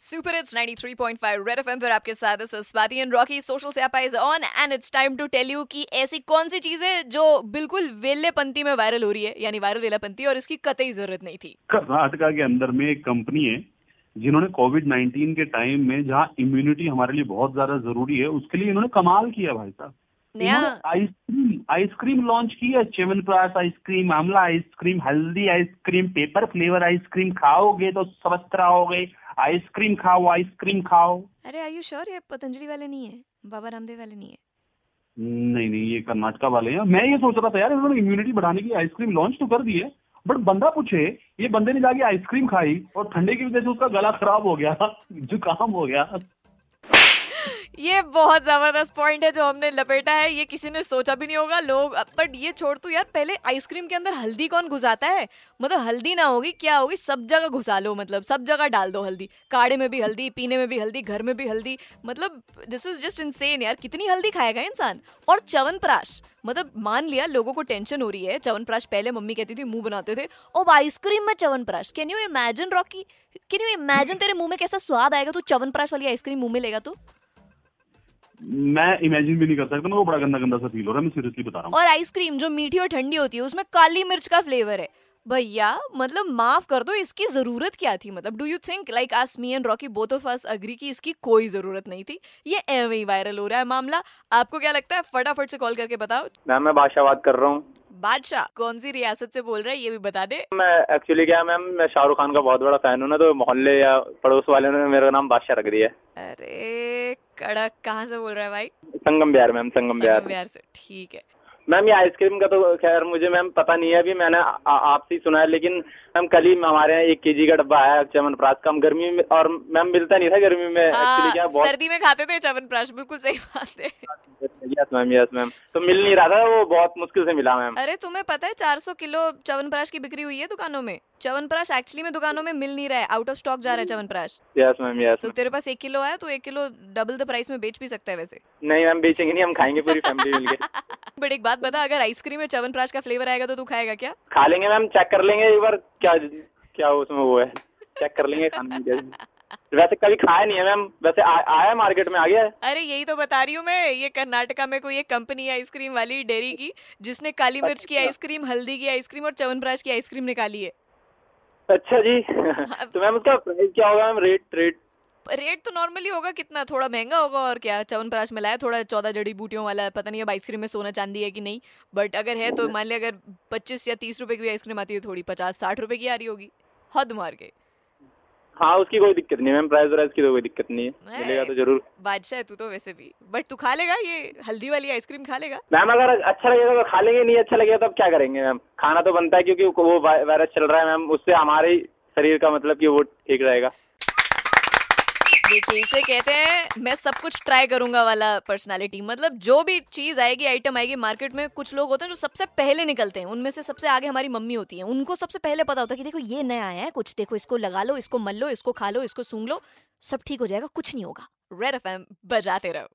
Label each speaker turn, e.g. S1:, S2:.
S1: Super it's 93.5 red FM पर आपके साथ इस Swati and Rocky social say is on and it's time to tell you कि ऐसी कौन सी चीज़ जो बिल्कुल वेलेपंती में वायरल हो रही है, यानी वायरल वेलापंती, और इसकी कतई ज़रूरत नहीं थी।
S2: कर्नाटका के अंदर में एक कंपनी है जिन्होंने कोविड 19 के टाइम में जहाँ इम्यूनिटी हमारे लिए बहुत ज़्यादा ज़रूरी है, उसके लिए इन्होंने कमाल किया भाई साहब।
S1: नया
S2: आइसक्रीम आइसक्रीम लॉन्च की है च्यवनप्राश आइसक्रीम आमला आइसक्रीम हल्दी ice cream pepper flavour ice cream खाओगे तो स्वस्थ रहोगे। आइसक्रीम खाओ आइसक्रीम खाओ।
S1: अरे आर यू श्योर ये पतंजलि वाले नहीं है? बाबा रामदेव वाले नहीं है?
S2: नहीं नहीं ये कर्नाटका वाले हैं। मैं ये सोच रहा था यार इन्होंने इम्यूनिटी बढ़ाने की आइसक्रीम लॉन्च तो कर दी है बट बंदा पूछे ये बंदे ने जाके आइसक्रीम खाई और ठंडे की वजह से उसका गला खराब हो गया जुकाम हो गया।
S1: ये बहुत ज़बरदस्त पॉइंट है जो हमने लपेटा है। ये किसी ने सोचा भी नहीं होगा। लोग बट ये छोड़ तू यार, पहले आइसक्रीम के अंदर हल्दी कौन घुसाता है? मतलब हल्दी ना होगी, क्या होगी? सब जगह घुसा लो मतलब सब जगह डाल दो हल्दी। काढ़े में भी हल्दी, पीने में भी हल्दी, घर में भी हल्दी। मतलब दिस इज़ जस्ट इनसेन यार। कितनी हल्दी खाएगा इंसान? और च्यवनप्राश मतलब मान लिया लोगों को टेंशन हो रही है। च्यवनप्राश पहले मम्मी कहती थी, मुँह बनाते थे। अब आइसक्रीम में chyawanprash can you imagine Rocky can you imagine तेरे मुँह में कैसा स्वाद आएगा? तू च्यवनप्राश वाली आइसक्रीम मुँह में लेगा तो?
S2: मैं इमेजिन भी नहीं कर सकता मेरे को बड़ा गंदा गंदा सा फील हो रहा है मैं सीरियसली बता रहा हूँ।
S1: और आइसक्रीम जो मीठी और ठंडी होती है उसमें काली मिर्च का फ्लेवर है। भैया मतलब माफ़ कर दो इसकी ज़रूरत क्या थी? मतलब do you think like as me and Rocky both of us agree कि इसकी कोई ज़रूरत नहीं थी? ये एवं ही वायरल हो रहा है मामला। आपको क्या लगता है? फटाफट से कॉल करके बताओ।
S3: मैम मैं बादशाह बात कर रहा हूँ।
S1: बादशाह कौन सी रियासत से बोल रहे हैं? ये भी बता दे।
S3: मैं एक्चुअली क्या मैम मैं शाहरुख खान का बहुत बड़ा फ़ैन हूँ ना तो मोहल्ले या पड़ोस वाले ने मेरा नाम बादशाह रख दिया है।
S1: अरे कड़क कहाँ से बोल रहा है भाई?
S3: संगम बिहार मैम संगम
S1: संगम
S3: बिहार।
S1: बिहार से ठीक है।
S3: मैम ये आइसक्रीम का तो खैर मुझे मैम पता नहीं है अभी मैंने आपसे ही सुना है लेकिन मैम कल ही हमारे यहाँ एक केजी का डब्बा आया च्यवनप्राश का। हम गर्मी में और मैम मिलता नहीं था गर्मी में एक्चुअली
S1: हाँ
S3: क्या बहुत
S1: सर्दी में खाते थे च्यवनप्राश बिल्कुल सही बात है।
S3: Yes ma'am yes ma'am. तो मिल नहीं रहा था वो बहुत मुश्किल से मिला मैम।
S1: अरे तुम्हें पता है 400 किलो च्यवनप्राश की बिक्री हुई है दुकानों में? च्यवनप्राश एक्चुअली में दुकानों में मिल नहीं रहा है आउट ऑफ़ स्टॉक जा रहा है च्यवनप्राश
S3: यस मैम यस
S1: तो तेरे पास एक किलो आया तो एक किलो डबल द प्राइस में बेच भी सकता है वैसे।
S3: नहीं मैम बेचेंगे नहीं हम खाएँगे पूरी फैमिली मिलके।
S1: बट एक बात बता अगर आइसक्रीम में च्यवनप्राश का फ्लेवर आएगा तो तू खाएगा क्या?
S3: खा लेंगे मैम चेक कर लेंगे एक बार क्या क्या उसमें वो है। चेक कर लेंगे खाने में वैसे कभी खाया नहीं है मैम वैसे आ, आया मार्केट में आ गया है।
S1: अरे यही तो बता रही हूँ मैं ये कर्नाटका में कोई एक कंपनी है आइसक्रीम वाली डेयरी की जिसने काली मिर्च की
S3: अच्छा।
S1: आइसक्रीम हल्दी की आइसक्रीम और च्यवनप्राश की आइसक्रीम निकाली है।
S3: अच्छा जी। तो मैम उसका प्राइस क्या होगा मैम? रेट रेट
S1: रेट तो नॉर्मली होगा कितना? थोड़ा महँगा होगा और क्या? च्यवनप्राश मिलाया थोड़ा चौदह जड़ी बूटियों वाला पता नहीं अब आइसक्रीम में सोना चांदी है कि नहीं? बट अगर है तो मान लिया अगर पच्चीस या तीस रुपए की भी आइसक्रीम आती है थोड़ी पचास साठ रुपए की आ रही होगी। हद मार के।
S3: हाँ उसकी कोई दिक्कत नहीं मैम प्राइस वाइस की तो कोई दिक्कत नहीं है। मिलेगा तो ज़रूर।
S1: बादशाह है तू तो वैसे भी। बट तू खा लेगा ये हल्दी वाली आइसक्रीम खा लेगा?
S3: मैम अगर अच्छा लगेगा तो खा लेंगे नहीं अच्छा लगेगा तो अब क्या करेंगे मैम? खाना तो बनता है क्योंकि वो वायरस चल रहा है मैम उससे हमारे शरीर का मतलब कि वो ठीक रहेगा।
S1: देखिए इसे कहते हैं, मैं सब कुछ ट्राई करूँगा वाला पर्सनालिटी मतलब जो भी चीज़ आएगी आइटम आएगी मार्केट में, कुछ लोग होते हैं जो सबसे पहले निकलते हैं। उनमें से सबसे आगे हमारी मम्मी होती है। उनको सबसे पहले पता होता है कि देखो, ये नया आया है, कुछ देखो, इसको लगा लो, इसको मल लो, इसको खा लो, इसको सूंघ लो, सब ठीक हो जाएगा, कुछ नहीं होगा। रेड एफ़ बजाते रहो।